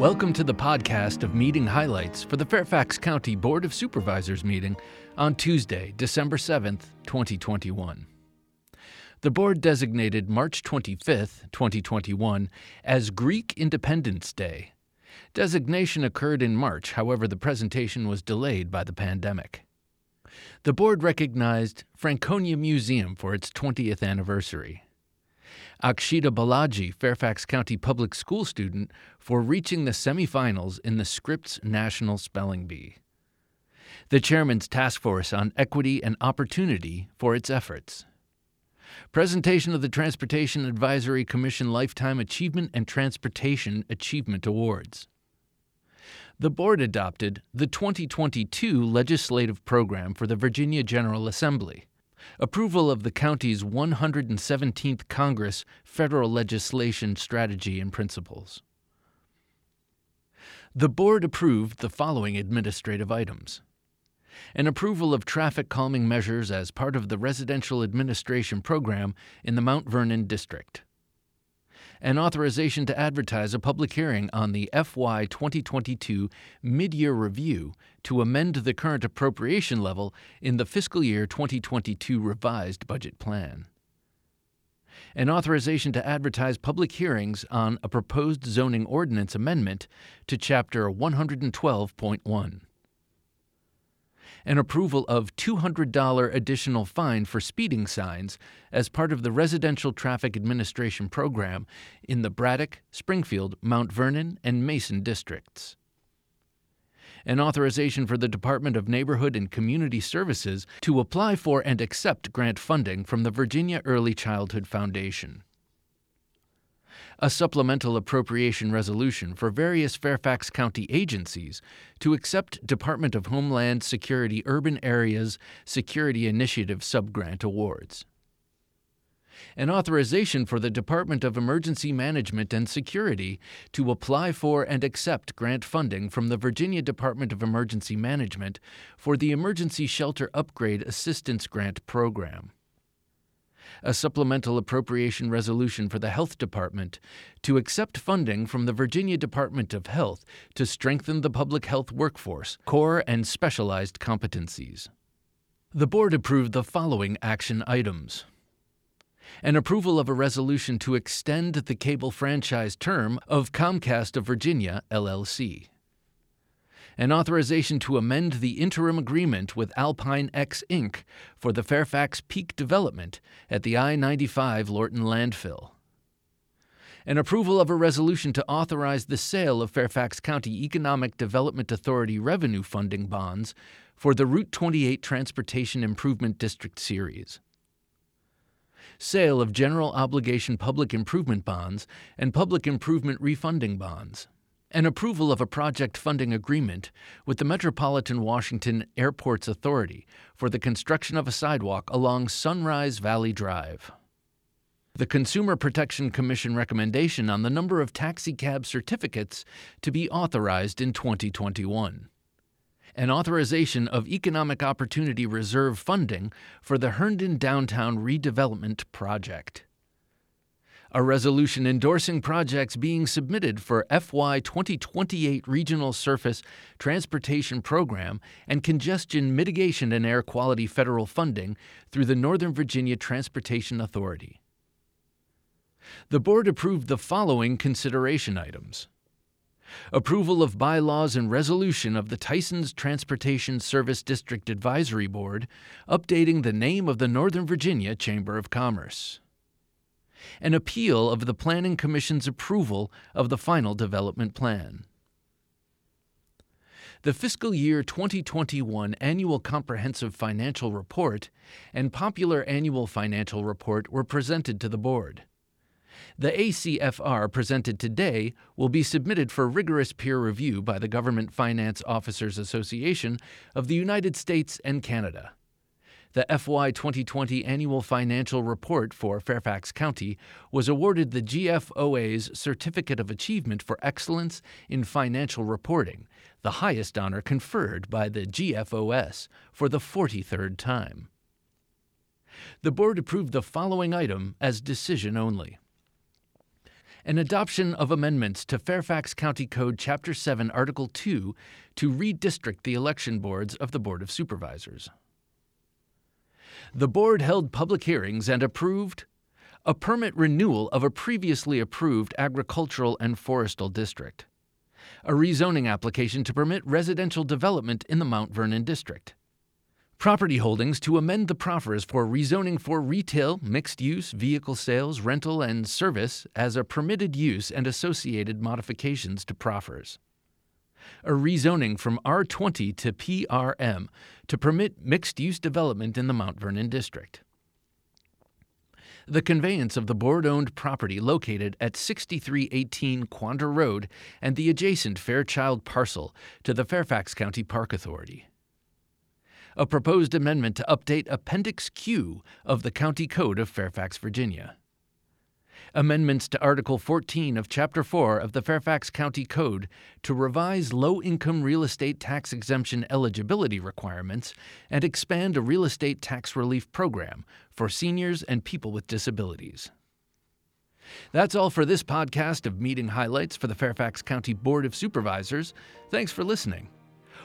Welcome to the podcast of meeting highlights for the Fairfax County Board of Supervisors meeting on Tuesday, December 7th, 2021. The board designated March 25th, 2021 as Greek Independence Day. Designation occurred in March, however, the presentation was delayed by the pandemic. The board recognized Franconia Museum for its 20th anniversary. Akshita Balaji, Fairfax County Public School student, for reaching the semifinals in the Scripps National Spelling Bee. The Chairman's Task Force on Equity and Opportunity for its efforts. Presentation of the Transportation Advisory Commission Lifetime Achievement and Transportation Achievement Awards. The board adopted the 2022 legislative program for the Virginia General Assembly approval of the county's 117th Congress Federal Legislation Strategy and Principles. The board approved the following administrative items an approval of traffic calming measures as part of the residential administration program in the Mount Vernon district an authorization to advertise a public hearing on the FY 2022 mid-year review to amend the current appropriation level in the fiscal year 2022 revised budget plan. An authorization to advertise public hearings on a proposed zoning ordinance amendment to Chapter 112.1 an approval of $200 additional fine for speeding signs as part of the Residential Traffic Administration Program in the Braddock, Springfield, Mount Vernon, and Mason districts. An authorization for the Department of Neighborhood and Community Services to apply for and accept grant funding from the Virginia Early Childhood Foundation a supplemental appropriation resolution for various Fairfax County agencies to accept Department of Homeland Security Urban Areas Security Initiative subgrant awards. An authorization for the Department of Emergency Management and Security to apply for and accept grant funding from the Virginia Department of Emergency Management for the Emergency Shelter Upgrade Assistance Grant Program a supplemental appropriation resolution for the Health Department to accept funding from the Virginia Department of Health to strengthen the public health workforce, core and specialized competencies. The Board approved the following action items an approval of a resolution to extend the cable franchise term of Comcast of Virginia, LLC an authorization to amend the interim agreement with Alpine X Inc. for the Fairfax Peak development at the I 95 Lorton landfill. An approval of a resolution to authorize the sale of Fairfax County Economic Development Authority revenue funding bonds for the Route 28 Transportation Improvement District Series sale of general obligation public improvement bonds and public improvement refunding bonds an approval of a project funding agreement with the Metropolitan Washington Airports Authority for the construction of a sidewalk along Sunrise Valley Drive. The Consumer Protection Commission recommendation on the number of taxicab certificates to be authorized in 2021. An authorization of Economic Opportunity Reserve funding for the Herndon Downtown Redevelopment Project a resolution endorsing projects being submitted for FY 2028 Regional Surface Transportation Program and Congestion Mitigation and Air Quality federal funding through the Northern Virginia Transportation Authority. The Board approved the following consideration items. Approval of bylaws and resolution of the Tysons Transportation Service District Advisory Board, updating the name of the Northern Virginia Chamber of Commerce an appeal of the Planning Commission's approval of the final development plan. The fiscal year 2021 Annual Comprehensive Financial Report and Popular Annual Financial Report were presented to the Board. The ACFR presented today will be submitted for rigorous peer review by the Government Finance Officers Association of the United States and Canada the FY 2020 annual financial report for Fairfax County was awarded the GFOA's Certificate of Achievement for Excellence in Financial Reporting, the highest honor conferred by the GFOS for the 43rd time. The board approved the following item as decision only an adoption of amendments to Fairfax County Code Chapter 7, Article 2 to redistrict the election boards of the Board of Supervisors. The board held public hearings and approved a permit renewal of a previously approved agricultural and forestal district, a rezoning application to permit residential development in the Mount Vernon district, property holdings to amend the proffers for rezoning for retail, mixed use, vehicle sales, rental, and service as a permitted use and associated modifications to proffers. A rezoning from R20 to PRM to permit mixed use development in the Mount Vernon district. The conveyance of the board owned property located at 6318 Quander Road and the adjacent Fairchild parcel to the Fairfax County Park Authority a proposed amendment to update Appendix Q of the County Code of Fairfax, Virginia. Amendments to Article 14 of Chapter 4 of the Fairfax County Code to revise low income real estate tax exemption eligibility requirements and expand a real estate tax relief program for seniors and people with disabilities. That's all for this podcast of meeting highlights for the Fairfax County Board of Supervisors. Thanks for listening.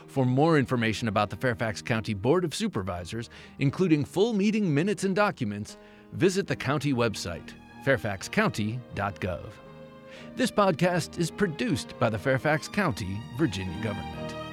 For more information about the Fairfax County Board of Supervisors, including full meeting minutes and documents, visit the county website, fairfaxcounty.gov. This podcast is produced by the Fairfax County, Virginia government.